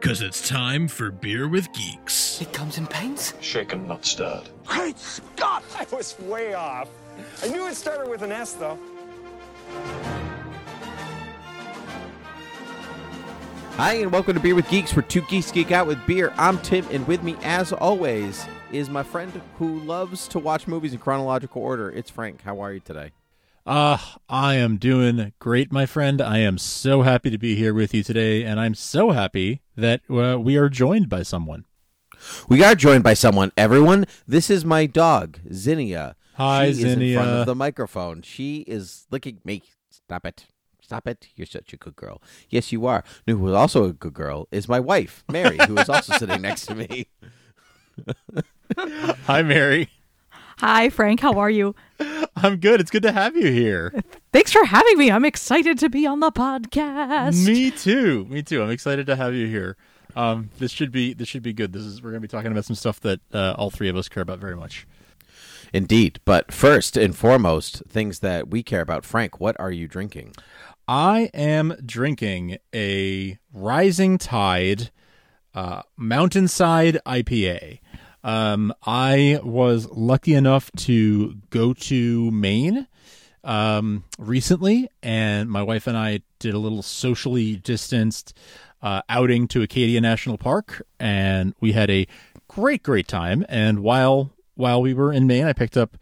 Cause it's time for Beer with Geeks. It comes in paints. Shaken, not stirred. Great Scott! I was way off. I knew it started with an S, though. Hi, and welcome to Beer with Geeks, where two geeks geek out with beer. I'm Tim, and with me, as always, is my friend who loves to watch movies in chronological order. It's Frank. How are you today? Uh, I am doing great, my friend. I am so happy to be here with you today, and I'm so happy that uh, we are joined by someone. We are joined by someone. Everyone, this is my dog, Zinnia. Hi, she Is in front of the microphone. She is licking me. Stop it. Stop it. You're such a good girl. Yes, you are. No, who is also a good girl is my wife, Mary, who is also sitting next to me. Hi, Mary. Hi, Frank. How are you? I'm good. It's good to have you here. Thanks for having me. I'm excited to be on the podcast. Me too. Me too. I'm excited to have you here. Um, this should be this should be good. This is we're gonna be talking about some stuff that uh, all three of us care about very much. Indeed. But first and foremost, things that we care about. Frank, what are you drinking? I am drinking a Rising Tide uh, Mountainside IPA. Um, I was lucky enough to go to Maine um, recently, and my wife and I did a little socially distanced uh, outing to Acadia National Park, and we had a great, great time. And while while we were in Maine, I picked up.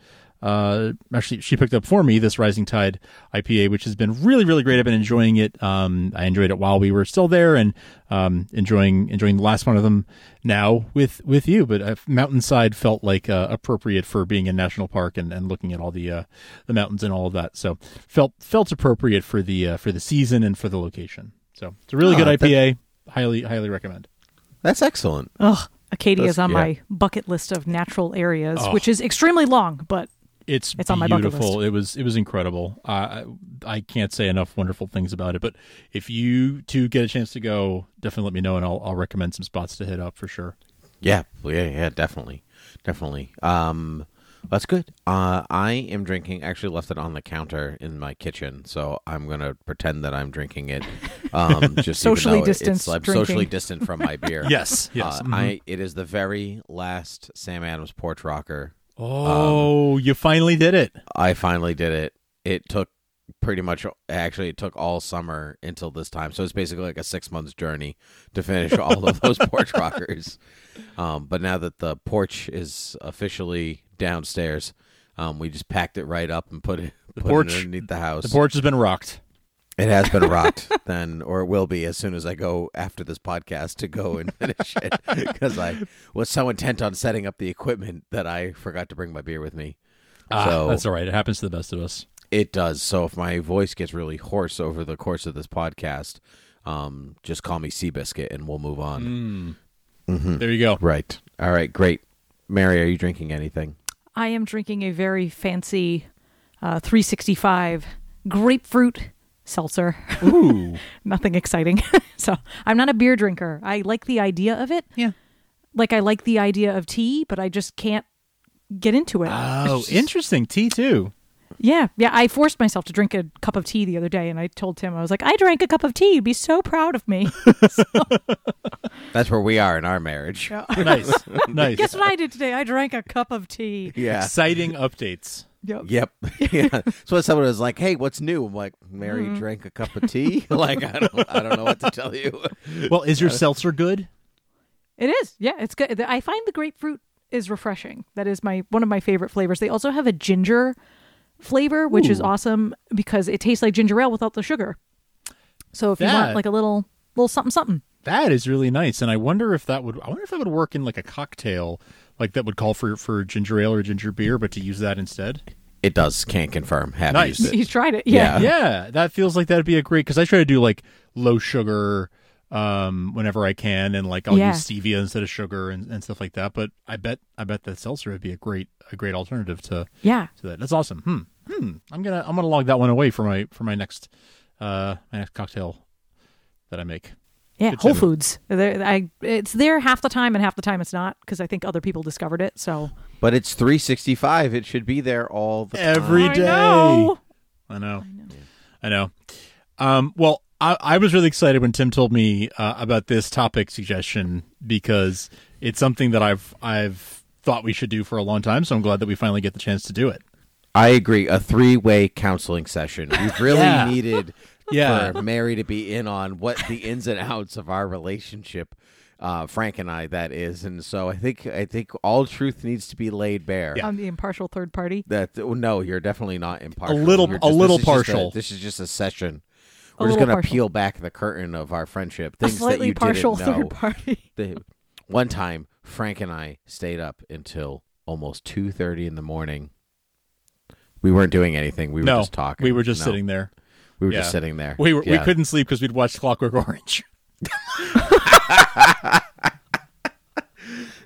Uh, actually, she picked up for me this Rising Tide IPA, which has been really, really great. I've been enjoying it. Um, I enjoyed it while we were still there, and um, enjoying enjoying the last one of them now with with you. But uh, Mountainside felt like uh, appropriate for being in national park and, and looking at all the uh, the mountains and all of that. So felt felt appropriate for the uh, for the season and for the location. So it's a really Oh, good that- IPA. Highly highly recommend. That's excellent. Ugh, Acadia is on yeah. my bucket list of natural areas, Oh. which is extremely long, but It's, It's on my bucket beautiful. list. It was it was incredible. Uh, I I can't say enough wonderful things about it. But if you two get a chance to go, definitely let me know, and I'll I'll recommend some spots to hit up for sure. Yeah, yeah, yeah, definitely, definitely. Um, that's good. Uh, I am drinking. Actually, left it on the counter in my kitchen, so I'm gonna pretend that I'm drinking it. Um, just Socially even though distanced It's, I'm drinking. socially distant from my beer. Yes, yes. Uh, mhm. I. It is the very last Sam Adams Porch Rocker. Oh, you finally did it. I finally did it. It took pretty much. Actually, it took all summer until this time. So it's basically like a six months journey to finish all of those porch rockers. Um, but now that the porch is officially downstairs, um, we just packed it right up and put it, put it porch- underneath the house. The porch has been rocked. It has been rocked then, or it will be as soon as I go after this podcast to go and finish it because I was so intent on setting up the equipment that I forgot to bring my beer with me. Ah, so that's all right. It happens to the best of us. it does. So if my voice gets really hoarse over the course of this podcast, um, just call me Seabiscuit and we'll move on. Mm. There you go. Right. All right. Great. Mary, are you drinking anything? I am drinking a very fancy uh, 365 grapefruit seltzer. Ooh, Nothing exciting. so I'm not a beer drinker. I like the idea of it. Yeah. Like I like the idea of tea, but I just can't get into it. oh, just- interesting. Tea too. Yeah, yeah. I forced myself to drink a cup of tea the other day, and I told Tim I was like, "I drank a cup of tea. You'd be so proud of me." That's where we are in our marriage. Nice, nice. Guess what I did today? I drank a cup of tea. Yeah. Exciting updates. Yep. Yep. yeah. So when someone was like, "Hey, what's new?" I'm like, "Mary Mm-hmm. drank a cup of tea." like I don't, I don't know what to tell you. Well, is your seltzer good? It is. Yeah, it's good. I find the grapefruit is refreshing. That is my one of my favorite flavors. They also have a ginger flavor, which is awesome because it tastes like ginger ale without the sugar. So if you want like a little little something something, That is really nice, and I wonder if that would. I wonder if that would work in like a cocktail, like that would call for for ginger ale or ginger beer, but to use that instead. It does. Can't confirm. Have Nice. used it. He's tried it. Yeah. Yeah, that feels like that'd be a great because I try to do like low sugar um whenever I can, and like I'll Yeah. use stevia instead of sugar and, and stuff like that. But I bet I bet that seltzer would be a great a great alternative to Yeah. to that. That's awesome. Hmm. Hmm. I'm gonna I'm gonna log that one away for my for my next uh my next cocktail that I make. Yeah, Good Whole tip. Foods. There- I, it's there half the time, and half the time it's not because I think other people discovered it. So But it's 365. It should be there all the Every time. day. I know. I know. I know. Um, well, I, I was really excited when Tim told me uh, about this topic suggestion because it's something that I've I've thought we should do for a long time. So I'm glad that we finally get the chance to do it. I agree. A three-way counseling session. We've really Yeah. needed Yeah. for Mary to be in on what the ins and outs of our relationship, uh, Frank and I, that is. And so I think I think all truth needs to be laid bare. I'm the impartial third party. That no, you're definitely not impartial. A little- You're a little this is just partial. this is just a session. A We're just gonna peel back the curtain of our friendship. A Things that slightly you partial didn't know. third party. The- one time, Frank and I stayed up until almost two thirty in the morning. We weren't doing anything. We were no, just talking. we were just No. sitting there. We were Yeah. just sitting there. We were, we couldn't sleep because we'd watched Clockwork Orange.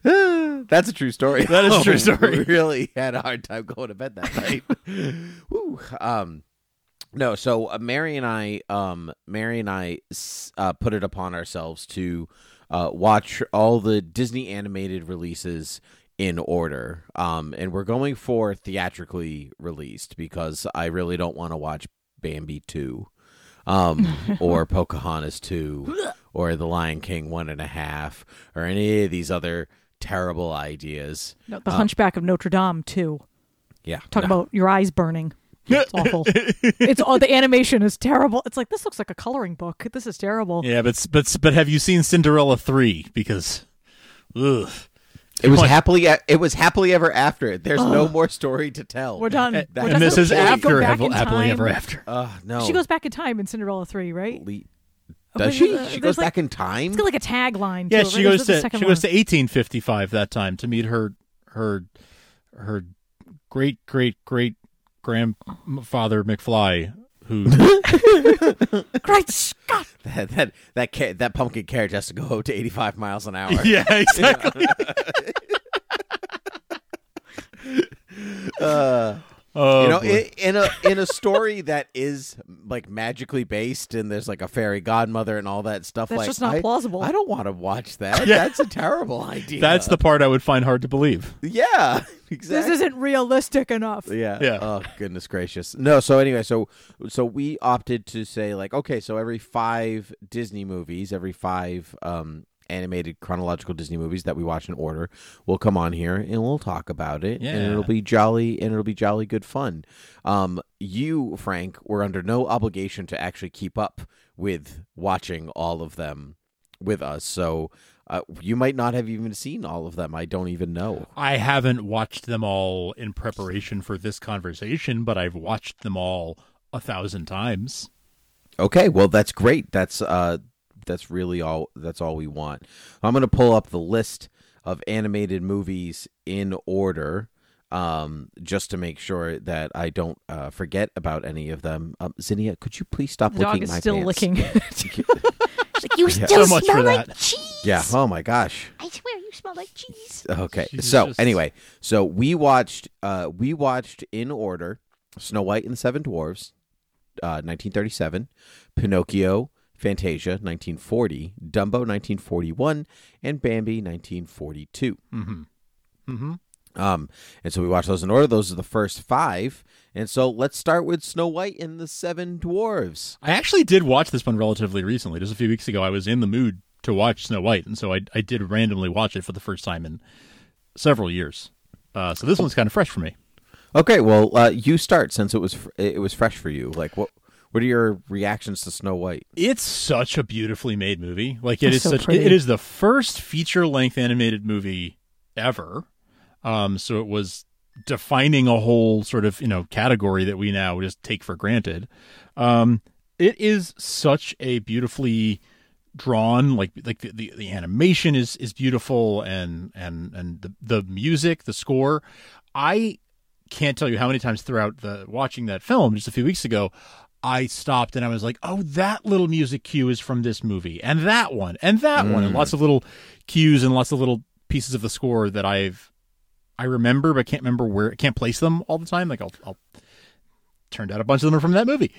That's a true story. That is a true story. We really had a hard time going to bed that night. Woo. Um, no, so uh, Mary and I, um, Mary and I, uh, put it upon ourselves to uh, watch all the Disney animated releases in order. Um, and we're going for theatrically released because I really don't want to watch Bambi two, um, or Pocahontas two, or The Lion King one and a half, or any of these other terrible ideas. No, the Hunchback of Notre Dame too. Yeah, Talk no. about your eyes burning. It's awful. it's all the animation is terrible. It's like this looks like a coloring book. This is terrible. yeah, but but but have you seen Cinderella three? Because, ugh. It was What? happily. It was happily ever after. There's no more story to tell. We're done. And, We're and done. this is She doesn't go after Happily Ever. After. Uh, no. She goes back in time in Cinderella three, right? Le- Does she? there's- She goes like- back in time. It's got like a tagline. Yeah, to it, she right? goes Is it the to second she goes to 1855 that time to meet her her her great great great grandfather McFly, who Great Scott! that that that, ca- that pumpkin carriage has to go to 85 miles an hour. yeah exactly. Uh, oh, you know, boy. in, in a in a story that is like magically based, and there's like a fairy godmother and all that stuff. That's like, just not I- plausible. I don't want to watch that. Yeah. That's a terrible idea. that's the part I would find hard to believe. yeah. This isn't realistic enough. Yeah. Yeah. Oh goodness gracious. No. So anyway, so so we opted to say like, okay, so every five Disney movies, every five um animated chronological Disney movies that we watch in order, we'll come on here and we'll talk about it, and it'll be jolly and it'll be jolly good fun. Um, you Frank were under no obligation to actually keep up with watching all of them with us, so. Uh, you might not have even seen all of them. I don't even know. I haven't watched them all in preparation for this conversation, but I've watched them all a thousand times. Okay, well that's great. That's uh that's really all that's all we want. I'm going to pull up the list of animated movies in order um just to make sure that I don't uh, forget about any of them. Um Zinnia, could you please stop The licking dog is my still pants? licking. like, you Yeah. still So much smell like that. cheese. Yeah. Oh my gosh. I swear you smell like cheese. Okay. Jesus, so just- anyway, so we watched uh we watched in order Snow White and the Seven Dwarfs, uh 1937, Pinocchio, Fantasia 1940, Dumbo 1941, and Bambi 1942. Mm-hmm. Mm-hmm. Um and so we watched those in order. Those are the first 5. And so let's start with Snow White and the Seven Dwarves. I actually did watch this one relatively recently. Just a few weeks ago, I was in the mood to watch Snow White, and so I I did randomly watch it for the first time in several years. Uh, so this one's kind of fresh for me. Okay, well, uh, you start since it was fr- it was fresh for you. Like what what are your reactions to Snow White? It's such a beautifully made movie. Like it It's is so such. pretty. It is the first feature length animated movie ever. Um, so it was defining a whole sort of you know category that we now just take for granted. Um, it is such a beautifully drawn. Like like the, the, the animation is is beautiful, and and and the the music, the score. I can't tell you how many times throughout the watching that film just a few weeks ago. I stopped and I was like, "Oh, that little music cue is from this movie, and that one, and that one, and Mm. lots of little cues and lots of little pieces of the score that I've I remember, but can't remember where. Can't place them all the time. Like I'll, I'll turned out a bunch of them are from that movie.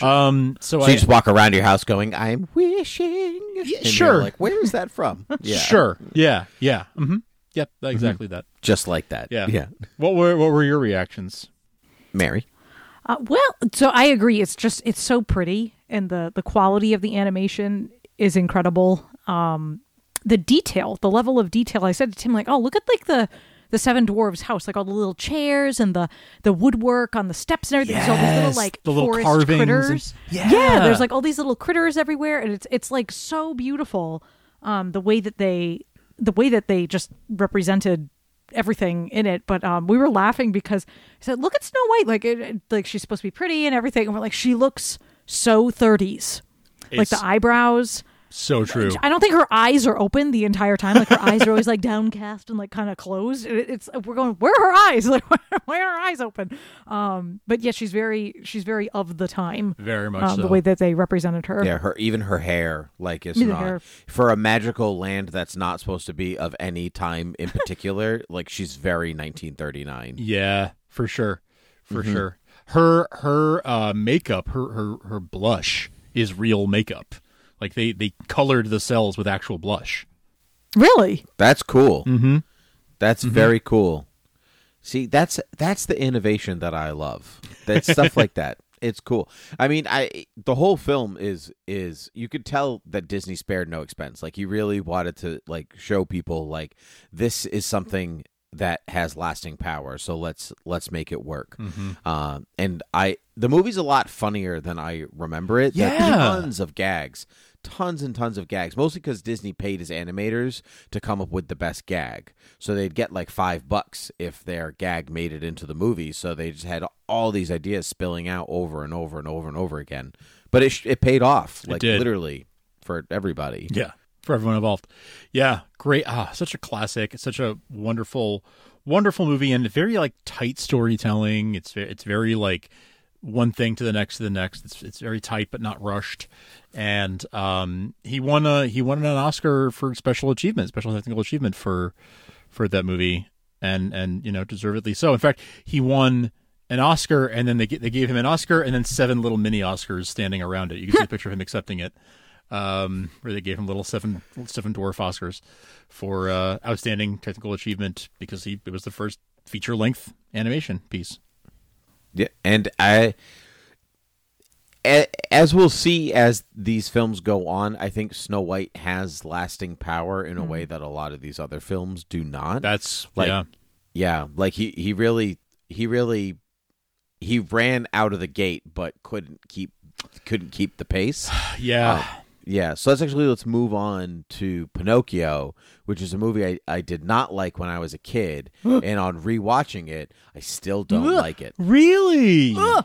Um, so, So I you just walk around your house going, "I'm wishing." And you're sure. like, where is that from? Yeah, sure, yeah, yeah, mm-hmm. yep, exactly that. just like that. Yeah, yeah. What were what were your reactions? Mary, Uh, well, so I agree. It's just it's so pretty, and the the quality of the animation is incredible. Um, the detail, the level of detail. I said to Tim, like, oh, look at like the the seven dwarves house, like all the little chairs and the the woodwork on the steps and everything. There's all these little like the little forest carvings and- critters. Yeah. there's like all these little critters everywhere, and it's it's like so beautiful. Um, the way that they the way that they just represented everything in it but um we were laughing because I said look at snow white like it, like she's supposed to be pretty and everything. And we're like she looks so 30s like the eyebrows So true. I don't think her eyes are open the entire time. Like her eyes are always like downcast and like kind of closed. It's we're going where are her eyes? Like why are her eyes open? Um, but yeah, she's very she's very of the time. Very much um, the way that they represented her. yeah, her even her hair, like, is Yeah, not hair. for a magical land that's not supposed to be of any time in particular. like, she's very 1939. Yeah, for sure, for Mhm. sure. Her her uh, makeup, her her her blush is real makeup. Like they they colored the cells with actual blush. Really? That's cool. Mm-hmm. That's very cool. See, that's that's the innovation that I love. That stuff like that. It's cool. I mean, I the whole film is is you could tell that Disney spared no expense. Like he really wanted to like show people like this is something that has lasting power. So let's let's make it work. Mhm. Um, and I the movie's a lot funnier than I remember it. Yeah. tons of gags, tons and tons of gags. Mostly because Disney paid his animators to come up with the best gag, so they'd get like five bucks if their gag made it into the movie. So they just had all these ideas spilling out over and over and over and over again. But it it paid off, like literally for everybody. Yeah, for everyone involved. Yeah, great. Ah, such a classic. It's such a wonderful, wonderful movie, and very like tight storytelling. It's it's very like one thing to the next to the next. It's it's very tight but not rushed. And um, he won a he won an Oscar for special achievement, special technical achievement for for that movie, and and you know deservedly so. In fact, he won an Oscar, and then they they gave him an Oscar, and then seven little mini Oscars standing around it. You can see a picture of him accepting it, um, where they gave him little seven seven dwarf Oscars for uh, outstanding technical achievement because he it was the first feature length animation piece. Yeah, and I, a- as we'll see as these films go on, I think Snow White has lasting power in a way that a lot of these other films do not. That's like, yeah. yeah, like he he really he really he ran out of the gate, but couldn't keep couldn't keep the pace. Yeah. Um, yeah, so let's actually let's move on to Pinocchio, which is a movie I, I did not like when I was a kid, and on rewatching it, I still don't Ugh. like it. Really? No,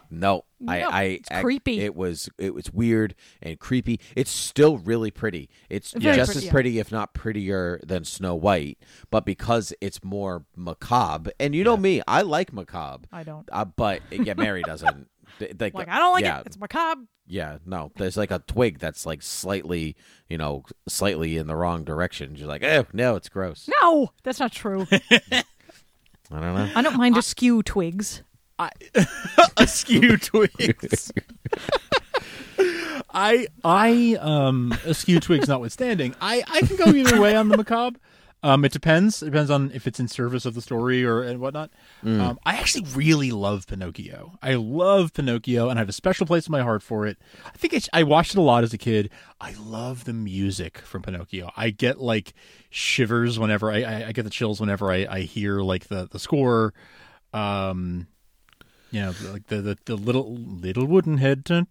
I, No, I it's I- creepy. It was it was weird and creepy. It's still really pretty. It's Very just pretty, as yeah. pretty, if not prettier, than Snow White. But because it's more macabre, and you know me, I like macabre. I don't. Uh, but yeah, Mary doesn't. Th- Like, Like I don't like yeah, it. It's macabre. yeah, no. There's like a twig that's like slightly, you know, slightly in the wrong direction. You're like, oh no, it's gross. No, that's not true. I don't know. I don't mind askew twigs. askew twigs. I I um askew twigs notwithstanding, I I can go either way on the macabre. Um, it depends. It depends on if it's in service of the story or and whatnot. Mm. Um, I actually really love Pinocchio. I love Pinocchio, and I have a special place in my heart for it. I think it's, I watched it a lot as a kid. I love the music from Pinocchio. I get like shivers whenever I, I, I get the chills whenever I, I hear like the the score. Um, you know, like the the, the little little wooden head. That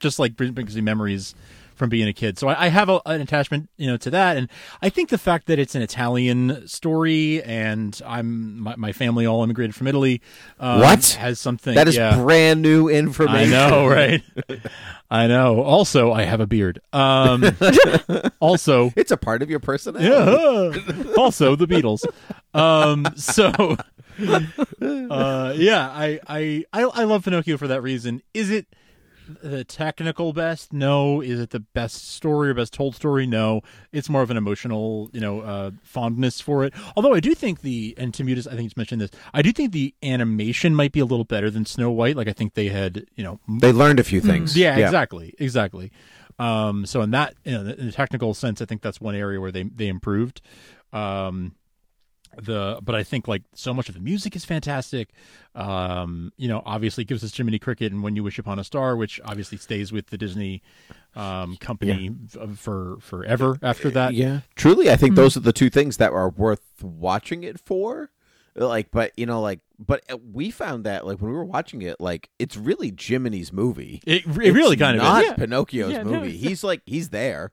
just like brings me memories from being a kid. So I, I have a, an attachment, you know, to that, and I think the fact that it's an Italian story, and I'm my, my family all immigrated from Italy. Um, What? has something That is yeah. brand new information. I know, right? I know. Also, I have a beard. Um, also, It's a part of your personality. yeah. also, the Beatles. Um, so, uh, yeah, I, I, I, I love Pinocchio for that reason. Is it the technical best? No. Is it the best story or best told story? No. It's more of an emotional, you know, uh, fondness for it. Although I do think the and Tim, I think you mentioned this. I do think the animation might be a little better than Snow White. Like I think they had, you know, They learned a few things. Mm, yeah, exactly, exactly. Um, so in that, you know, in the technical sense, I think that's one area where they they improved. Um, the but I think like so much of the music is fantastic. Um, you know, obviously gives us Jiminy Cricket and When You Wish Upon a Star, which obviously stays with the Disney um, company f- for forever after that. Yeah. Truly, I think those are the two things that are worth watching it for. Like, but you know, like, but uh, we found that like when we were watching it, like it's really Jiminy's movie. It, it really kind of not is. Pinocchio's Yeah, no, movie. it's- he's like he's there,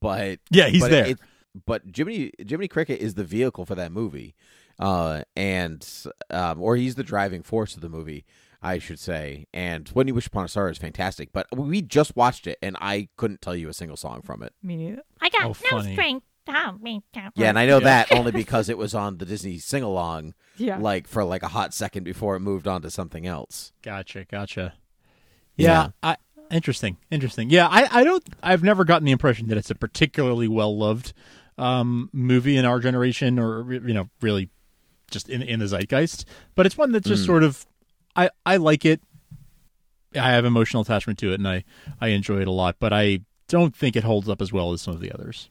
but Yeah, he's but there. It, but Jiminy Jiminy Cricket is the vehicle for that movie, uh, and um, or he's the driving force of the movie, I should say. And When You Wish Upon a Star is fantastic, but we just watched it, and I couldn't tell you a single song from it. Me neither. I got Oh, no funny. strings. Oh, me, Yeah, and I know Yeah. that only because it was on the Disney sing along, Yeah. like for like a hot second before it moved on to something else. Gotcha, gotcha. Yeah. Yeah, I interesting, interesting. Yeah, I, I don't I've never gotten the impression that it's a particularly well loved um movie in our generation or you know, really just in in the zeitgeist. But it's one that's just sort of I I like it. I have emotional attachment to it and I I enjoy it a lot, but I don't think it holds up as well as some of the others.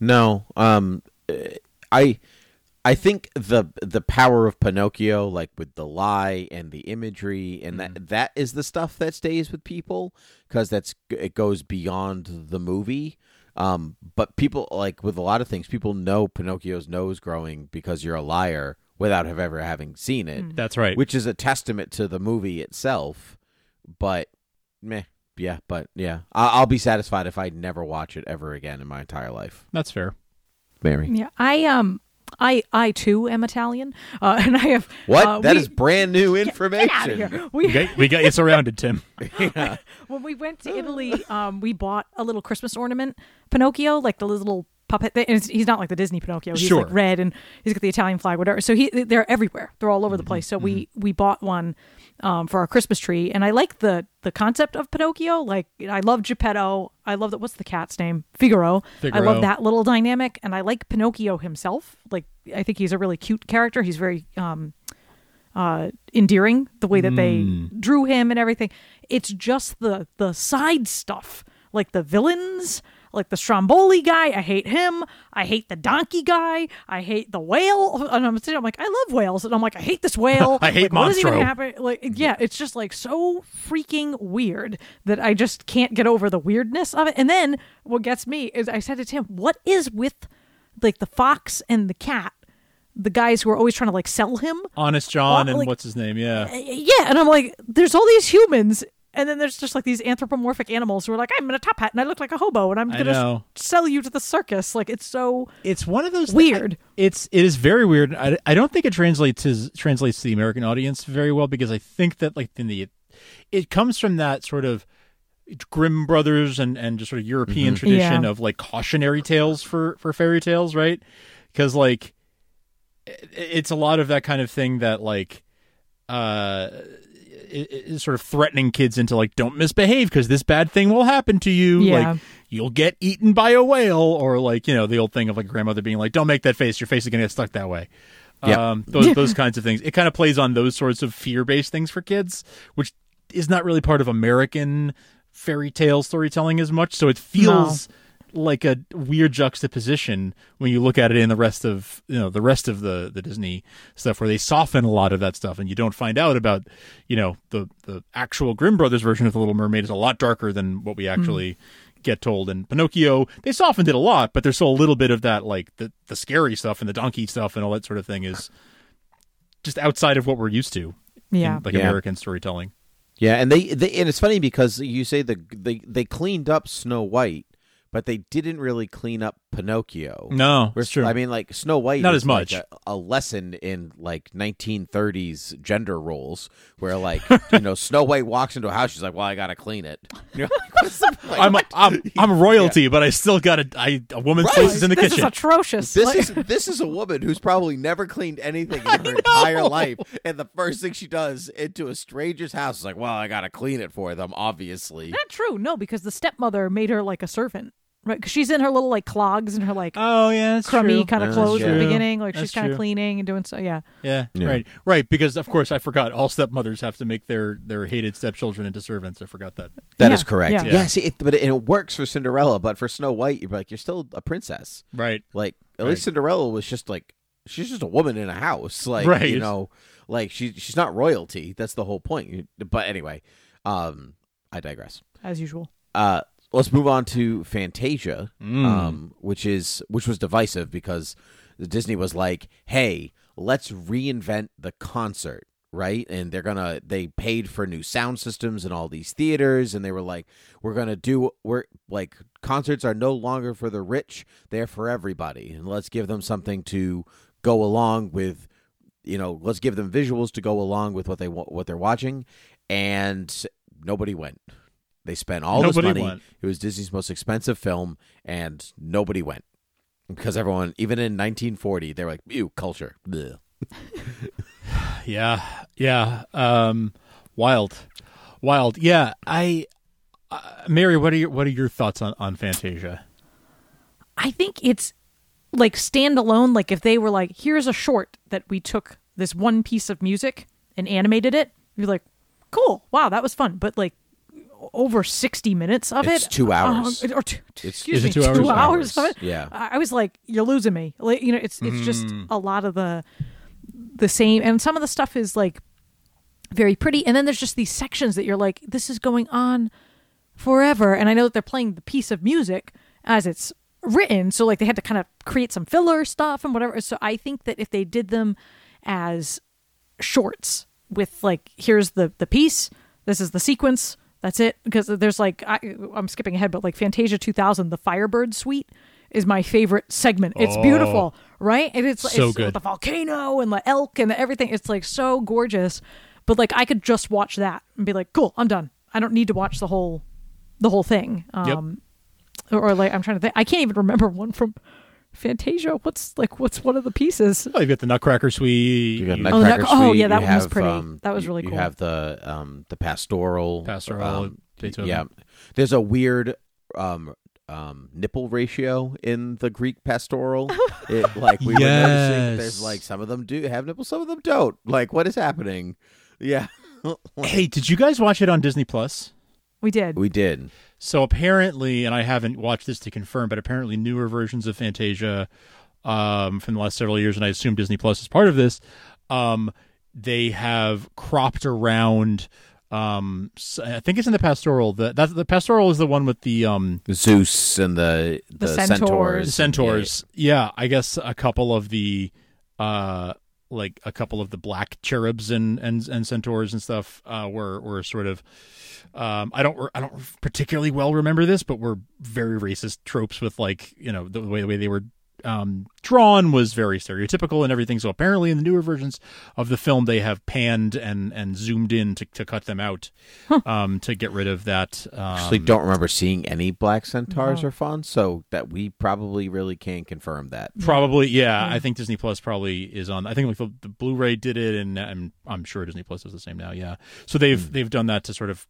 No, um, I, I think the the power of Pinocchio, like with the lie and the imagery, and that that is the stuff that stays with people because that's it goes beyond the movie. Um, but people like with a lot of things, people know Pinocchio's nose growing because you're a liar without have ever having seen it, That's right. which is a testament to the movie itself. But, meh, yeah, but yeah, I- I'll be satisfied if I never watch it ever again in my entire life. that's fair. Mary. Yeah, I um, I I too am Italian, uh, and I have What? Uh, That we- is brand new information. Get out of here. We We got, we got you surrounded, Tim. when we went to Italy, um, we bought a little Christmas ornament, Pinocchio, like the little puppet. Thing. And he's not like the Disney Pinocchio. He's Sure. like red and he's got the Italian flag, whatever. So he, they're everywhere. They're all over Mm-hmm. the place. So we we bought one um, for our Christmas tree, and I like the the concept of Pinocchio. Like I love Geppetto. I love that. What's the cat's name? Figaro. I love that little dynamic, and I like Pinocchio himself. Like I think he's a really cute character. He's very um, uh, endearing the way that they drew him and everything. It's just the the side stuff, like the villains, like the Stromboli guy. I hate him. I hate the donkey guy. I hate the whale. And I'm sitting, I'm like, I love whales, and I'm like, I hate this whale. I hate like, what is even happening? Like, yeah, it's just like so freaking weird that I just can't get over the weirdness of it. And then what gets me is I said to Tim, what is with like the fox and the cat? The guys who are always trying to like sell him. Honest John Well, and what's his name? Yeah. Uh, yeah, and I'm like, there's all these humans, and then there's just like these anthropomorphic animals who are like, I'm in a top hat and I look like a hobo, and I'm I gonna know. sell you to the circus. Like it's so it's one of those Weird. it's it is very weird. I, I don't think it translates to translates to the American audience very well because I think that like in the it comes from that sort of Grimm brothers and and just sort of European tradition Yeah. of like cautionary tales for for fairy tales, right? Because like it, it's a lot of that kind of thing that like uh it, it is sort of threatening kids into like don't misbehave because this bad thing will happen to you. Yeah. like you'll get eaten by a whale or like you know the old thing of like grandmother being like don't make that face. Your face is going to get stuck that way. Yep. um those those kinds of things. It kind of plays on those sorts of fear-based things for kids which is not really part of american fairy tale storytelling as much so it feels like a weird juxtaposition when you look at it in the rest of you know the rest of the the Disney stuff where they soften a lot of that stuff and you don't find out about you know the the actual Grimm brothers version of the Little Mermaid is a lot darker than what we actually hmm. get told and Pinocchio they softened it a lot but there's still a little bit of that like the the scary stuff and the donkey stuff and all that sort of thing is just outside of what we're used to yeah. in, like Yeah. American storytelling Yeah, and they, they and it's funny because you say the they they cleaned up Snow White, but they didn't really clean up Pinocchio. No, Whereas- it's true. I mean, like Snow White, Not is as much. like a, a lesson in like 1930s gender roles, where like you know Snow White walks into a house, she's like, "Well, I gotta clean it." Like, what's the- like, I'm, what? I'm I'm royalty, but I still got a I, a woman's Right. place is in the this kitchen. is atrocious. This Like- is this is a woman who's probably never cleaned anything in her entire life, and the first thing she does into a stranger's house is like, "Well, I gotta clean it for them." Obviously, not true. No, because the stepmother made her like a servant, right? Because she's in her little like clogs and her like oh yeah, that's crummy true. kind of That's clothes at the true. beginning. Like That's she's kind true. of cleaning and doing so. Yeah. Yeah, Yeah. right, right. Because of course I forgot all stepmothers have to make their their hated stepchildren into servants. I forgot that. That is Yeah, correct. yeah. Yeah, Yeah. see, it, but it, it works for Cinderella, but for Snow White, you're like, you're still a princess. Right. Like at Right. least Cinderella was just like she's just a woman in a house. Like Right. you know, like she she's not royalty. That's the whole point. But anyway, um, I digress. As usual. Uh, let's move on to Fantasia, Mm. um, which is which was divisive because Disney was like, "Hey, let's reinvent the concert." Right, and they're gonna. They paid for new sound systems in all these theaters, and they were like, "We're gonna do. We're like concerts are no longer for the rich; they're for everybody, and let's give them something to go along with. You know, let's give them visuals to go along with what they what they're watching." And nobody went. They spent all this money. went. It was Disney's most expensive film, and nobody went because everyone, even in 1940, they were like, "Ew, culture." Yeah, yeah. Um, wild, wild. Yeah. I, uh, Mary, what are your what are your thoughts on on Fantasia? I think it's like standalone. Like if they were like, here's a short that we took this one piece of music and animated it, you're like, cool, wow, that was fun. But like over sixty minutes of it. It's it, two hours. uh, or two, It's- excuse Is it me, two hours? two hours Hours, of it. yeah. I I was like, you're losing me. Like you know, it's it's just Mm. a lot of the the same, and some of the stuff is like very pretty, and then there's just these sections that you're like, this is going on forever. And I know that they're playing the piece of music as it's written, so like they had to kind of create some filler stuff and whatever. So I think that if they did them as shorts with like here's the the piece, this is the sequence, that's it. Because there's like I, I'm skipping ahead, but like Fantasia 2000, the Firebird Suite is my favorite segment. It's Oh. beautiful, right? And it's So it's good. the volcano and the elk and the everything. It's like so gorgeous. But like I could just watch that and be like, cool, I'm done. I don't need to watch the whole the whole thing. Um or, or like I'm trying to think I can't even remember one from Fantasia. What's like what's one of the pieces? Oh, you've got the Nutcracker Suite. You got you- Oh, the Nutcracker Nut- oh, yeah, that you one was pretty. um, That was really You cool. You have the um the pastoral. Pastoral, um, Beethoven. Yeah, there's a weird um um nipple ratio in the Greek pastoral. It, like we were noticing, Yes. there's like some of them do have nipples, some of them don't. Like what is happening? Yeah, Hey, did you guys watch it on Disney Plus? We did. we did. So apparently, and I haven't watched this to confirm, but apparently newer versions of Fantasia um, from the last several years, and I assume Disney Plus is part of this. Um, they have cropped around. Um, s- I think it's in the pastoral. The that the pastoral is the one with the um Zeus and the the, The centaurs. centaurs. the centaurs. Yeah, I guess a couple of the uh like a couple of the black cherubs and and, and centaurs and stuff uh were were sort of um I don't I don't particularly well remember this but were very racist tropes with like you know the way the way they were um drawn was very stereotypical and everything so apparently in the newer versions of the film they have panned and and zoomed in to, to cut them out um to get rid of that um, Actually, don't remember seeing any black centaurs No. or fawns, so that we probably really can't confirm that. Probably, yeah. I think Disney Plus probably is on. I think like the, the Blu-ray did it, and I'm I'm sure Disney Plus does the same now. Yeah. So they've they've done that to sort of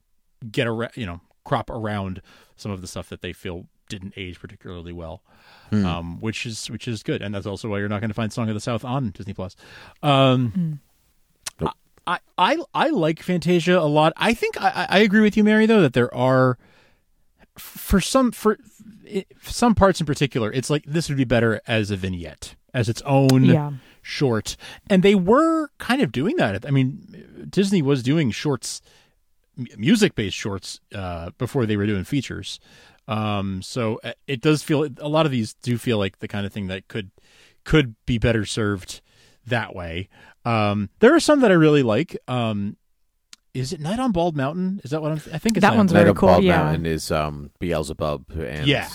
get around, you know, crop around some of the stuff that they feel didn't age particularly well, um, which is which is good, and that's also why you're not going to find Song of the South on Disney Plus. Um, I, I I like Fantasia a lot. I think I, I agree with you, Mary, though, that there are for some for i- some parts in particular, it's like this would be better as a vignette, as its own Yeah. short. And they were kind of doing that. I mean, Disney was doing shorts, music based shorts, uh, before they were doing features. Um, so uh, it does feel a lot of these do feel like the kind of thing that could could be better served that way. Um, there are some that I really like. Um, is it Night on Bald Mountain? Is that what I'm? I think it's That Night one's Bald- Night very of cool, Bald yeah. Mountain is um, Beelzebub and Yeah.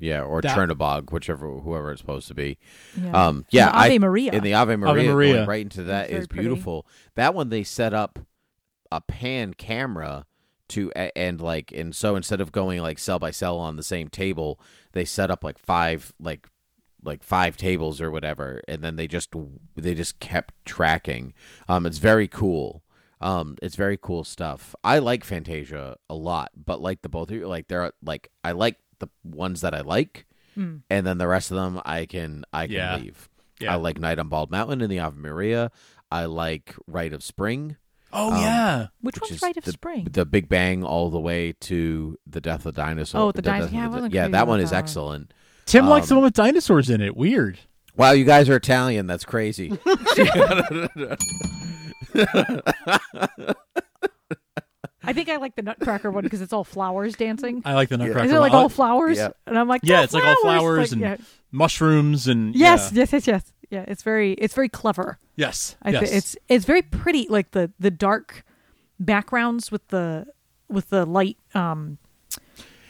yeah, or That- Chernobog, whichever whoever it's supposed to be. Yeah. Um, yeah, The Ave I, Maria. in the Ave Maria, Maria. going right into that Very is pretty. beautiful. That one they set up a pan camera to and like and so instead of going like cell by cell on the same table, they set up like five like like five tables or whatever, and then they just they just kept tracking. Um, it's very cool. Um, it's very cool stuff. I like Fantasia a lot, but like the both of you, like they're like I like the ones that I like, Mm. and then the rest of them I can I can Yeah. leave. Yeah. I like Night on Bald Mountain and the Ave Maria. I like Rite of Spring. Oh Um, yeah. Which, which one's is Rite of the, Spring? The Big Bang all the way to the Death of Dinosaur. Oh, the Dinosaur- yeah, I wasn't yeah, that one is that one. excellent. Tim likes the um, one with dinosaurs in it. Weird. Wow, you guys are Italian. That's crazy. I think I like the Nutcracker one because it's all flowers dancing. I like the Nutcracker. Is it like I all flowers? Yeah. And I'm like, Yeah, "Oh, it's like all flowers Like, and yeah. mushrooms and Yes, yeah. yes, yes, yes. Yeah, it's very, it's very clever. Yes, I yes. thi- it's it's very pretty, like the the dark backgrounds with the with the light, um,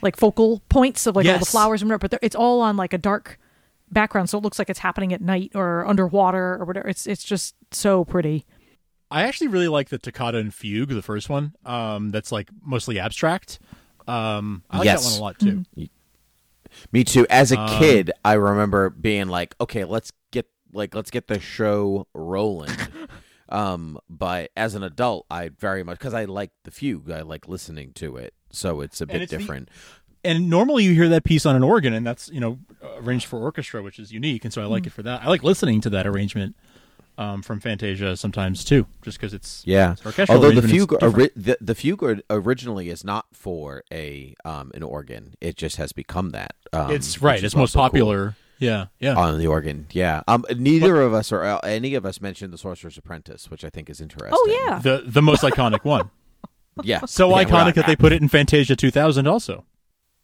like focal points of like all the flowers and whatever. But it's all on like a dark background, so it looks like it's happening at night or underwater or whatever. It's it's just so pretty. I actually really like the Toccata and Fugue, the first one. Um, that's like mostly abstract. Um, I like Yes. that one a lot too. Me too. As a Um, kid, I remember being like, "Okay, let's get like let's get the show rolling." um, but as an adult, I very much because I like the fugue. I like listening to it, so it's a bit it's the- different. And normally you hear that piece on an organ, and that's you know arranged for orchestra, which is unique. And so I like it for that. I like listening to that arrangement um, from Fantasia sometimes too, just because it's yeah. it's orchestral Although the fugue, ori- the, the fugue originally is not for a um an organ. It just has become that. Um, it's right. It's most popular. cool. Popular. Yeah, yeah. on the organ. Yeah. Um. Neither of us or uh, any of us mentioned the Sorcerer's Apprentice, which I think is interesting. Oh yeah, the the most iconic one. Yeah. So Yeah, iconic that they put it in Fantasia 2000 also.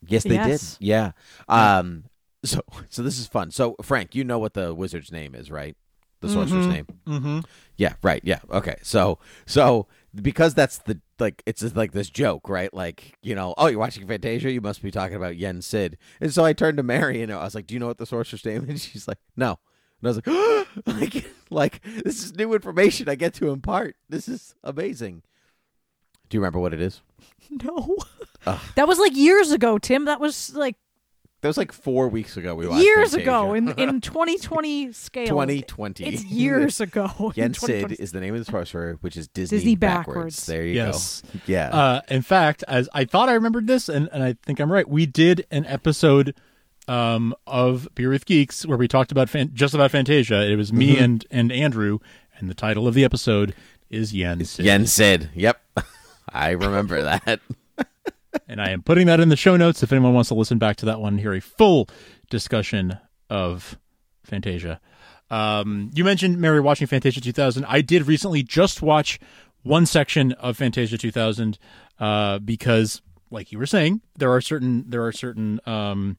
Yes, they Yes. did. Yeah. Um. So so this is fun. So Frank, you know what the wizard's name is, right? The sorcerer's name. Mm-hmm. Yeah. Right. Yeah. Okay. So so because that's the like it's just like this joke, right? Like you know, oh, you're watching Fantasia, you must be talking about Yen Sid. And so I turned to Mary and I was like, "Do you know what the sorcerer's name?" is? And she's like, "No." And I was like, like, like this is new information I get to impart. This is amazing. Do you remember what it is? no, Ugh. that was like years ago, Tim. That was like That was like four weeks ago. We watched years Fantasia. ago in in 2020 scale. 2020. It's years ago. in Yen Sid is the name of the sorcerer, which is Disney, Disney backwards. backwards. There you Yes. go. Yeah. Uh, in fact, as I thought I remembered this, and, and I think I'm right, we did an episode um, of Beer with Geeks where we talked about fan- just about Fantasia. It was me Mm-hmm. and, and Andrew, and the title of the episode is Yen Sid. Yen Sid. Yep. I remember that. And I am putting that in the show notes if anyone wants to listen back to that one and hear a full discussion of Fantasia. Um, you mentioned Mary watching Fantasia 2000. I did recently just watch one section of Fantasia 2000 uh, because, like you were saying, there are certain there are certain um,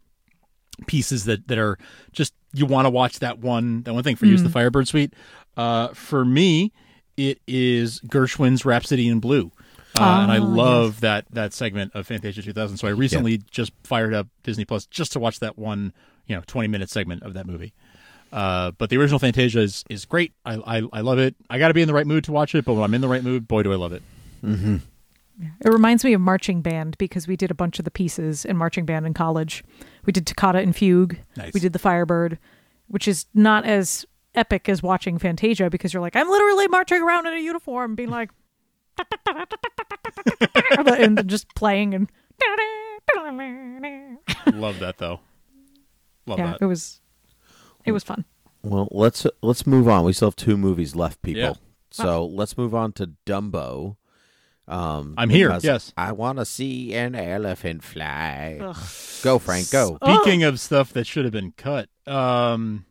pieces that, that are just you want to watch that one that one thing. For you, it's the Firebird Suite. Uh, for me, it is Gershwin's Rhapsody in Blue. Uh, and I Ah, love that that segment of Fantasia 2000. So I recently just fired up Disney Plus just to watch that one, you know, 20 minute segment of that movie. Uh, but the original Fantasia is, is great. I, I I love it. I got to be in the right mood to watch it, but when I'm in the right mood, boy, do I love it. It reminds me of marching band because we did a bunch of the pieces in marching band in college. We did Toccata and Fugue. Nice. We did the Firebird, which is not as epic as watching Fantasia because you're like, I'm literally marching around in a uniform, being like, and just playing and love that though. Love yeah, that. it was it was fun. Well, let's let's move on. We still have two movies left, people. Yeah. So let's move on to Dumbo. Um, I'm here, because yes. I want to see an elephant fly. Go, Frank. Go. Speaking of stuff that should have been cut, um,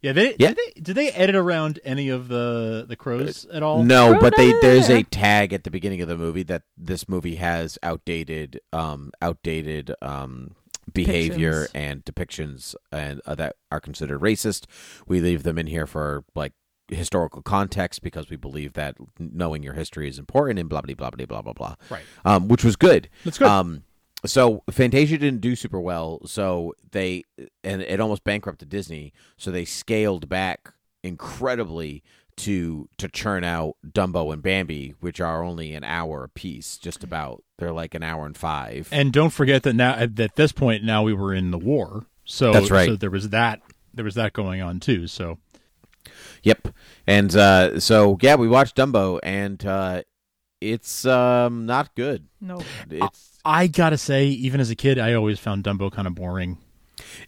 yeah, they, Yeah. Did they did they edit around any of the the crows at all? No, but they there's a tag at the beginning of the movie that this movie has outdated um outdated um behavior Depictions. and depictions and uh, that are considered racist. We leave them in here for like historical context because we believe that knowing your history is important and blah blah blah blah blah blah blah. Right. Um, which was good. That's good. Um, so Fantasia didn't do super well, so they and it almost bankrupted Disney, so they scaled back incredibly to to churn out Dumbo and Bambi, which are only an hour a piece, just about. They're like an hour and five. And don't forget that now at at this point now we were in the war. So That's right. So there was that there was that going on too. So Yep. And uh, so yeah, we watched Dumbo, and uh, it's um, not good. No. It's I gotta say, even as a kid, I always found Dumbo kind of boring.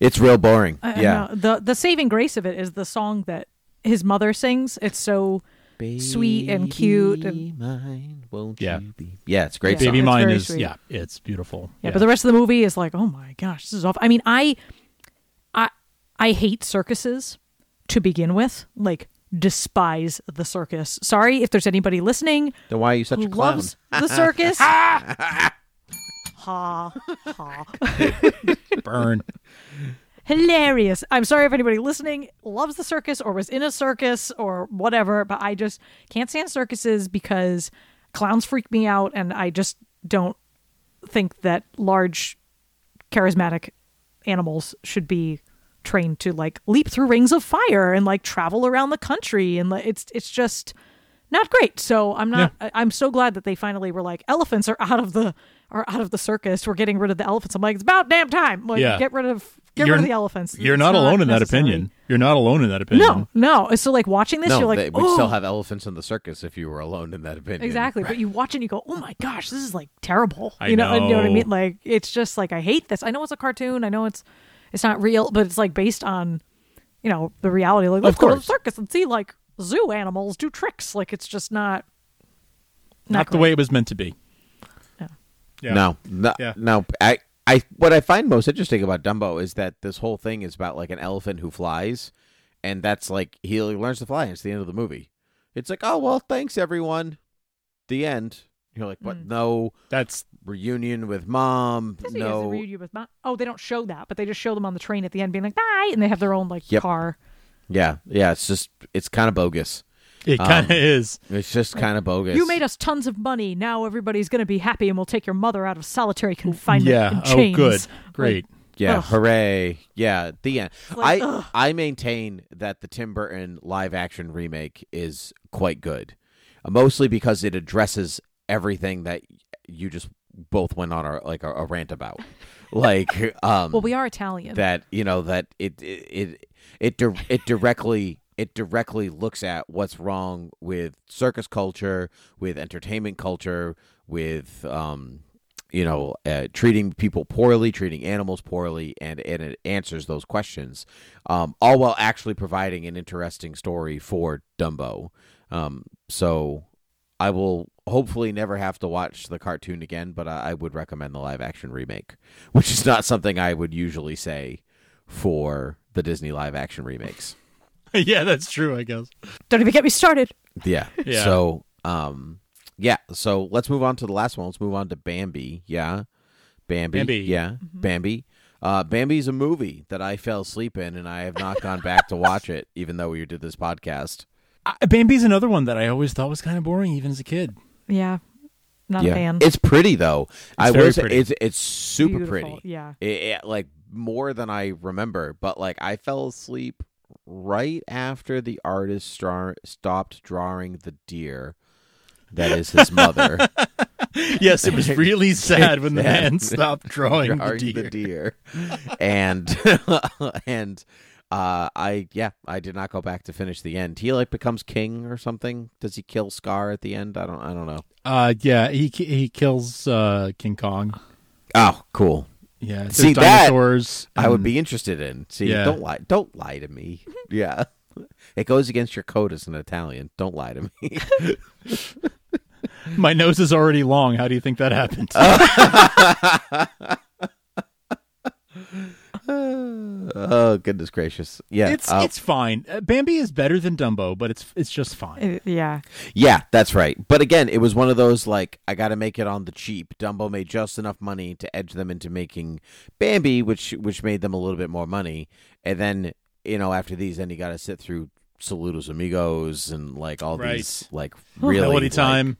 it's real boring. I- I yeah. know. the the saving grace of it is the song that his mother sings. It's so sweet and cute and Baby mine, won't Yeah. you be? Yeah, it's a great. Yeah. song. Baby it's Mine is sweet. yeah, it's beautiful. Yeah, but the rest of the movie is like, oh my gosh, this is awful. I mean, I, I, I hate circuses to begin with. Like, despise the circus. Sorry if there's anybody listening Then why are you such who a clown? loves the circus. ha ha. burn. Hilarious. I'm sorry if anybody listening loves the circus or was in a circus or whatever, but I just can't stand circuses because clowns freak me out and I just don't think that large charismatic animals should be trained to like leap through rings of fire and like travel around the country and like it's it's just not great. So I'm not I- I'm so glad that they finally were like elephants are out of the are out of the circus. We're getting rid of the elephants. I'm like it's about damn time. Like Yeah. get rid of get You're- rid of the elephants. You're It's not alone in that opinion. You're not alone in that opinion. No, no. So like watching this, no, you're like, they would oh, still have elephants in the circus if you were alone in that opinion. exactly. But you watch and you go, oh my gosh, this is like terrible. I you know, you know what I mean? Like it's just like I hate this. I know it's a cartoon. I know it's it's not real, but it's like based on you know the reality. Like let's go to the circus and see like zoo animals do tricks. Like it's just not Not, the way it was meant to be. Yeah. Yeah. No, no, Yeah. no. I, I, what I find most interesting about Dumbo is that this whole thing is about like an elephant who flies, and that's like he learns to fly. And it's the end of the movie. It's like, oh well, thanks everyone. The end. You're like, what? Mm. No That's reunion with mom. Disney has a no. reunion with Mom. Oh, they don't show that, but they just show them on the train at the end, being like bye, and they have their own like Yep. car. Yeah, yeah. It's just, it's kind of bogus. it. Kind of Um, is. It's just kind of bogus. You made us tons of money. Now everybody's going to be happy, and we'll take your mother out of solitary confinement. Yeah. in Oh, chains. good. Great. Yeah, Ugh. hooray. Yeah, the end. Like, I ugh. I maintain that the Tim Burton live action remake is quite good. Uh, mostly because it addresses everything that you just both went on a, like a, a rant about. like um Well, we are Italian. that you know that it it it it, it directly it directly looks at what's wrong with circus culture, with entertainment culture, with um you know uh, treating people poorly, treating animals poorly, and and it answers those questions, um, all while actually providing an interesting story for Dumbo. Um, so I will hopefully never have to watch the cartoon again, but I, I would recommend the live action remake, which is not something I would usually say for the Disney live action remakes. yeah, that's true. I guess. Don't even get me started. Yeah. Yeah. So, um, yeah. So let's move on to the last one. Let's move on to Bambi. Yeah. Bambi. Bambi. Yeah. Bambi. Uh, Bambi's a movie that I fell asleep in, and I have not gone back to watch it, even though we did this podcast. I, Bambi's another one that I always thought was kind of boring, even as a kid. Yeah, not yeah. a fan. It's pretty though. I very was. pretty. It's it's super Beautiful, pretty. yeah. It, it- like more than I remember, but like I fell asleep right after the artist star- stopped drawing the deer. That is his mother. yes, it was really sad when the man stopped drawing, drawing the deer. the deer. and and uh I yeah, I did not go back to finish the end. He like becomes king or something. Does he kill Scar at the end? I don't I don't know. Uh, yeah, he he kills uh, King Kong. Oh, cool. Yeah, See that dinosaurs. I would be interested in. See, Yeah. don't lie don't lie to me. Yeah. It goes against your code as an Italian. Don't lie to me. My nose is already long. How do you think that happened? oh goodness gracious! Yeah, it's uh, it's fine. Uh, Bambi is better than Dumbo, but it's it's just fine. Uh, yeah. Yeah, that's right. But again, it was one of those like I got to make it on the cheap. Dumbo made just enough money to edge them into making Bambi, which which made them a little bit more money. And then you know after these, then you got to sit through Saludos Amigos and like all Right. these like really Melody like- Time.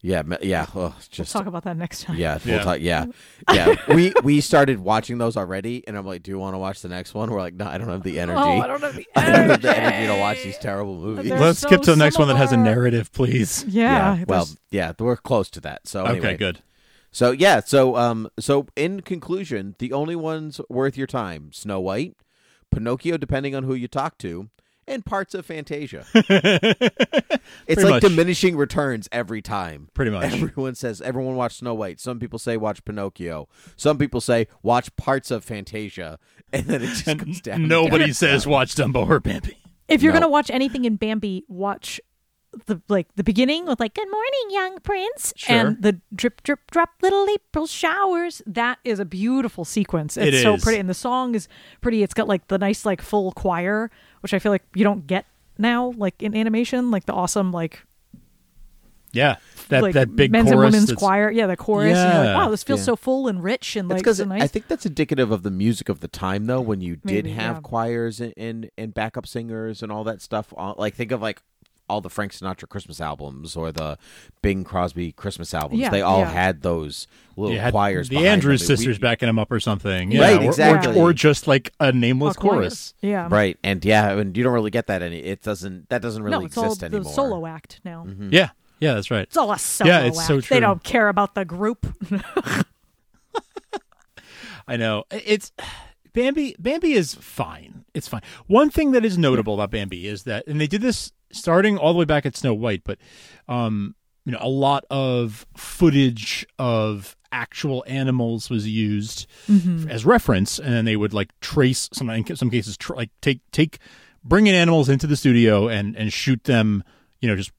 Yeah, yeah. Oh, We'll just talk about that next time. yeah, we'll Yeah. talk. Yeah, yeah. we we started watching those already, and I'm like, "Do you want to watch the next one?" We're like, "No, I don't have the energy. Oh, I don't have the I don't have the energy. energy to watch these terrible movies." They're Let's so skip to the next one that has a narrative, please. Yeah. well, yeah, we're close to that. So anyway. Okay, good. So yeah, so um, so in conclusion, the only ones worth your time: Snow White, Pinocchio, depending on who you talk to, and parts of Fantasia. it's Pretty like much. diminishing returns every time. Pretty much. Everyone says everyone watch Snow White. Some people say watch Pinocchio. Some people say watch parts of Fantasia, and then it just goes And down. nobody down, says down. watch Dumbo or Bambi. if you're No. gonna watch anything in Bambi, watch the like the beginning with like "Good morning, young prince" Sure. and the drip, drip, drop, little April showers. That is a beautiful sequence. It It's so pretty, and the song is pretty. It's got like the nice like full choir, which I feel like you don't get now, like in animation, like the awesome like Yeah, that like that big men's chorus. and women's that's- choir. Yeah, the chorus. and like, Yeah. wow, this feels Yeah. so full and rich and like because so nice. I think that's indicative of the music of the time, though. When you did Maybe, have yeah. choirs and, and and backup singers and all that stuff. All- Like think of like all the Frank Sinatra Christmas albums or the Bing Crosby Christmas albums. Yeah, they all yeah. had those little You had choirs. the Andrews them. We- sisters backing him up or something. Right, Yeah, or- or- exactly. Or, just like a nameless A choir. chorus. Yeah. Right, and yeah, and you don't really get that any. It doesn't. That doesn't really no, it's all exist the anymore. solo act now. Mhm. Yeah, yeah, that's right. It's all a solo Yeah, it's act. so They don't care about the group. I know it's Bambi. Bambi is fine. It's fine. One thing that is notable about Bambi is that, and they did this starting all the way back at Snow White, but um, you know, a lot of footage of actual animals was used Mhm. as reference, and then they would like trace some in some cases tr- like take take bring in animals into the studio and and shoot them, you know, just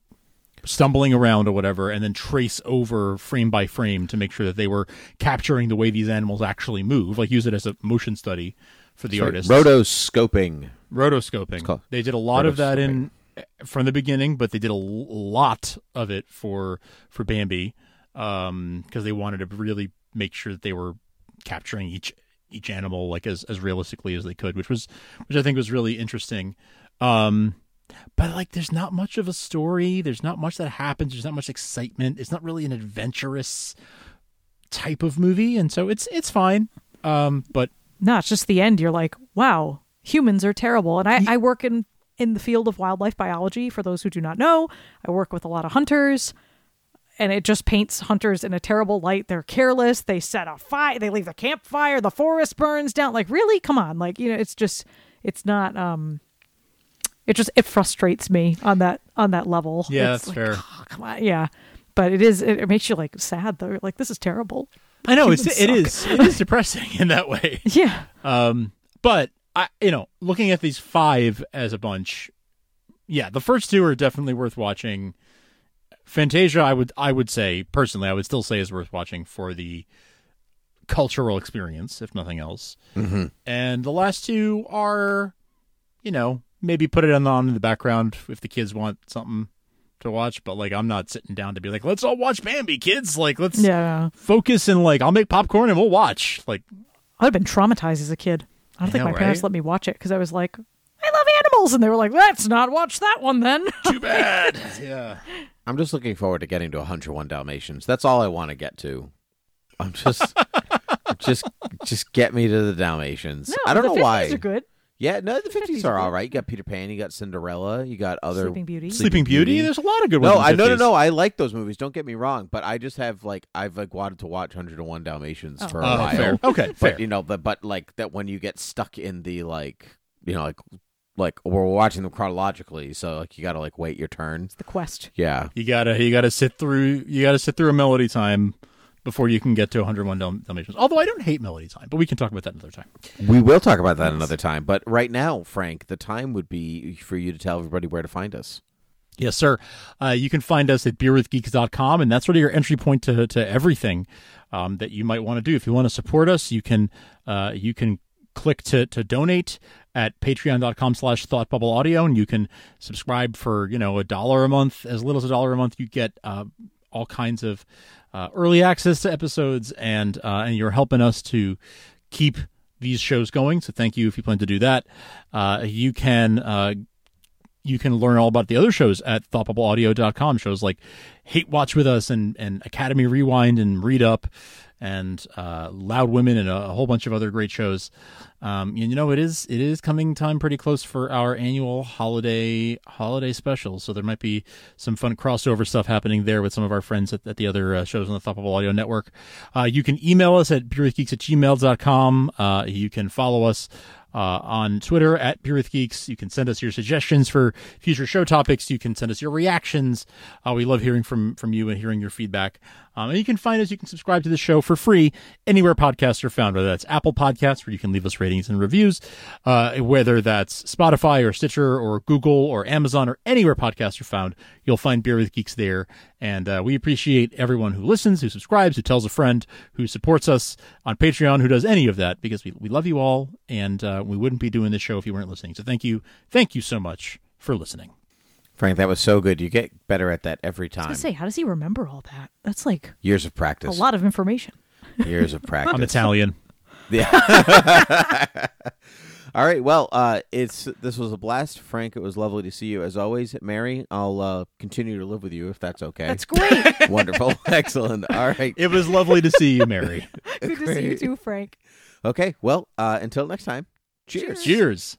stumbling around or whatever, and then trace over frame by frame to make sure that they were capturing the way these animals actually move. Like use it as a motion study for the Sorry, artist. Rotoscoping. Rotoscoping. They did a lot of that in from the beginning, but they did a lot of it for for Bambi um, because they wanted to really make sure that they were capturing each each animal like as as realistically as they could, which was which I think was really interesting. Um, but like, there's not much of a story. There's not much that happens. There's not much excitement. It's not really an adventurous type of movie, and so it's it's fine. Um, but No, it's just the end. You're like, wow, humans are terrible. And I, I work in in the field of wildlife biology. For those who do not know, I work with a lot of hunters, and it just paints hunters in a terrible light. They're careless. They set a fire. They leave the campfire. The forest burns down. Like, really? Come on. Like, you know, it's just, it's not. um It just it frustrates me on that on that level. Yeah, It's that's like, fair. oh, come on, yeah. But it is. It, it makes you like sad though. Like, this is terrible. I know it's it is it is depressing in that way. Yeah. Um, but I, you know, looking at these five as a bunch, yeah, the first two are definitely worth watching. Fantasia, I would, I would say personally, I would still say is worth watching for the cultural experience, if nothing else. Mm-hmm. And the last two are, you know, maybe put it on, on in the background if the kids want something to watch. But like, I'm not sitting down to be like, let's all watch Bambi, kids. Like, let's Yeah. focus and like, I'll make popcorn and we'll watch. Like, I'd have been traumatized as a kid. I don't I think know, my parents right? let me watch it because I was like, I love animals, and they were like, let's not watch that one then. too bad. yeah. I'm just looking forward to getting to 101 Dalmatians. That's all I want to get to. I'm just, just, just get me to the Dalmatians. No, I don't the know 50s why. are good. Yeah, no, the 50s, 50s are are all good. right. You got Peter Pan, you got Cinderella, you got other Sleeping Beauty. Sleeping Beauty? There's a lot of good No, ones. I in the no no 50s. no. I like those movies. Don't get me wrong, but I just have like I've like wanted to watch 101 Dalmatians Oh. for a Oh, while. fair. Okay, fair. You know, but but like that when you get stuck in the like you know like like we're watching them chronologically, so like you got to like wait your turn. It's the quest. Yeah. You gotta you gotta sit through you gotta sit through a melody time before you can get to 101 Dal- Dalmatians. Although I don't hate melody time, but we can talk about that another time. We will talk about that another time, but right now, Frank, the time would be for you to tell everybody where to find us. Yes, sir. Uh, you can find us at beerwithgeeks.com, and that's sort of your entry point to to everything um, that you might want to do. If you want to support us, you can uh, you can click to to donate at patreon.com slash thoughtbubbleaudio and you can subscribe for you know a dollar a month as little as a dollar a month you get uh, all kinds of uh, early access to episodes and uh, and you're helping us to keep these shows going. So thank you if you plan to do that. Uh, you can uh, you can learn all about the other shows at thoughtbubbleaudio.com. Shows like Hate Watch with Us and, and Academy Rewind and Read Up and uh, Loud Women and a, whole bunch of other great shows. Um, you know, it is it is coming time pretty close for our annual holiday holiday special. So there might be some fun crossover stuff happening there with some of our friends at, at the other uh, shows on the Thought Bubble Audio Network. Uh, you can email us at beerwithgeeks at gmail.com. Uh, you can follow us uh, on Twitter at Beer with Geeks. You can send us your suggestions for future show topics. You can send us your reactions. Uh, we love hearing from from you and hearing your feedback. Um, and you can find us. You can subscribe to the show for free anywhere podcasts are found. Whether that's Apple Podcasts, where you can leave us ratings and reviews, uh, whether that's Spotify or Stitcher or Google or Amazon or anywhere podcasts are found, you'll find Beer with Geeks there. And uh, we appreciate everyone who listens, who subscribes, who tells a friend, who supports us on Patreon, who does any of that because we we love you all, and uh, we wouldn't be doing this show if you weren't listening. So thank you, thank you so much for listening. Frank, that was so good. You get better at that every I time. was say, how does he remember all that? That's like Years of practice. a lot of information. Years of practice. I'm Italian. Yeah. All right. Well, uh, it's this was a blast, Frank. It was lovely to see you as always, Mary. I'll uh, continue to live with you if that's okay. That's great. Wonderful. Excellent. All right. It was lovely to see you, Mary. Good to see you too, Frank. Okay. Well, uh, until next time. Cheers. Cheers.